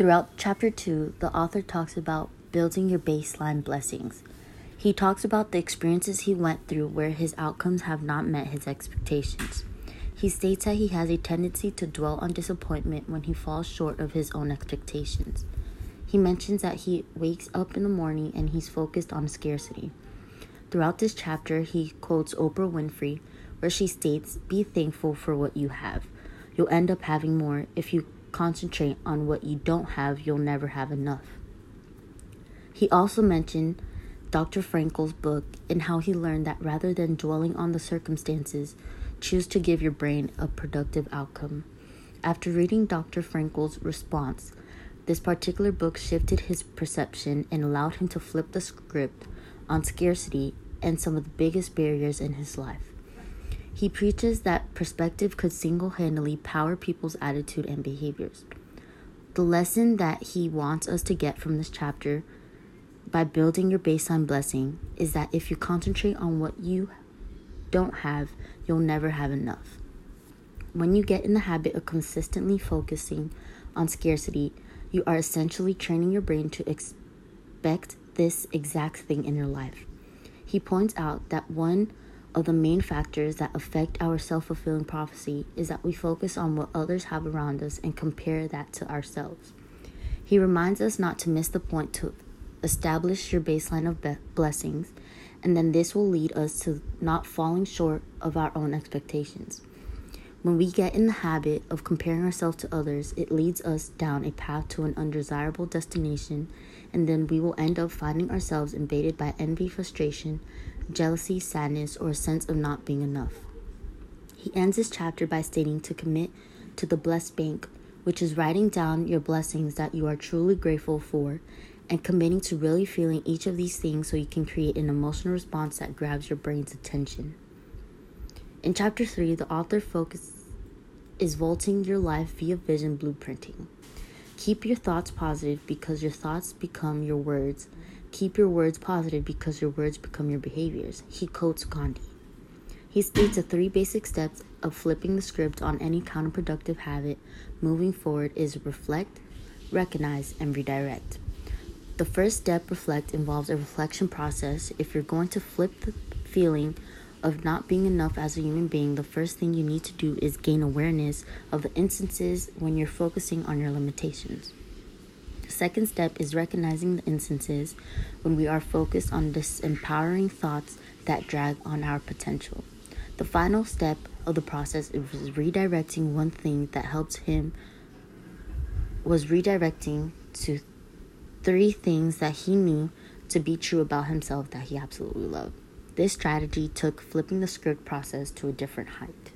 Throughout chapter 2, the author talks about building your baseline blessings. He talks about the experiences he went through where his outcomes have not met his expectations. He states that he has a tendency to dwell on disappointment when he falls short of his own expectations. He mentions that he wakes up in the morning and he's focused on scarcity. Throughout this chapter, he quotes Oprah Winfrey, where she states, Be thankful for what you have. You'll end up having more. If you concentrate on what you don't have, you'll never have enough. He also mentioned Dr. Frankl's book and how he learned that rather than dwelling on the circumstances, Choose to give your brain a productive outcome. After reading Dr. Frankl's response, this particular book shifted his perception and allowed him to flip the script on scarcity and some of the biggest barriers in his life. He preaches that perspective could single handedly power people's attitude and behaviors. The lesson that he wants us to get from this chapter by building your baseline blessing is that if you concentrate on what you don't have, you'll never have enough. When you get in the habit of consistently focusing on scarcity, you are essentially training your brain to expect this exact thing in your life. He points out that one of the main factors that affect our self fulfilling prophecy is that we focus on what others have around us and compare that to ourselves. He reminds us not to miss the point to establish your baseline of be- blessings and then this will lead us to not falling short of our own expectations. When we get in the habit of comparing ourselves to others, it leads us down a path to an undesirable destination, and then we will end up finding ourselves invaded by envy, frustration, jealousy, sadness, or a sense of not being enough. He ends this chapter by stating to commit to the blessed bank, which is writing down your blessings that you are truly grateful for and committing to really feeling each of these things so you can create an emotional response that grabs your brain's attention. In chapter 3, the author focus is vaulting your life via vision blueprinting. Keep your thoughts positive because your thoughts become your words. Keep your words positive because your words become your behaviors. He quotes Gandhi. He states the three basic steps of flipping the script on any counterproductive habit moving forward is reflect, recognize, and redirect. The first step, reflect, involves a reflection process. If you're going to flip the feeling of not being enough as a human being, the first thing you need to do is gain awareness of the instances when you're focusing on your limitations. The second step is recognizing the instances when we are focused on disempowering thoughts that drag on our potential. The final step of the process is redirecting one thing that helps him was redirecting to three things that he knew to be true about himself that he absolutely loved. This strategy took flipping the script process to a different height.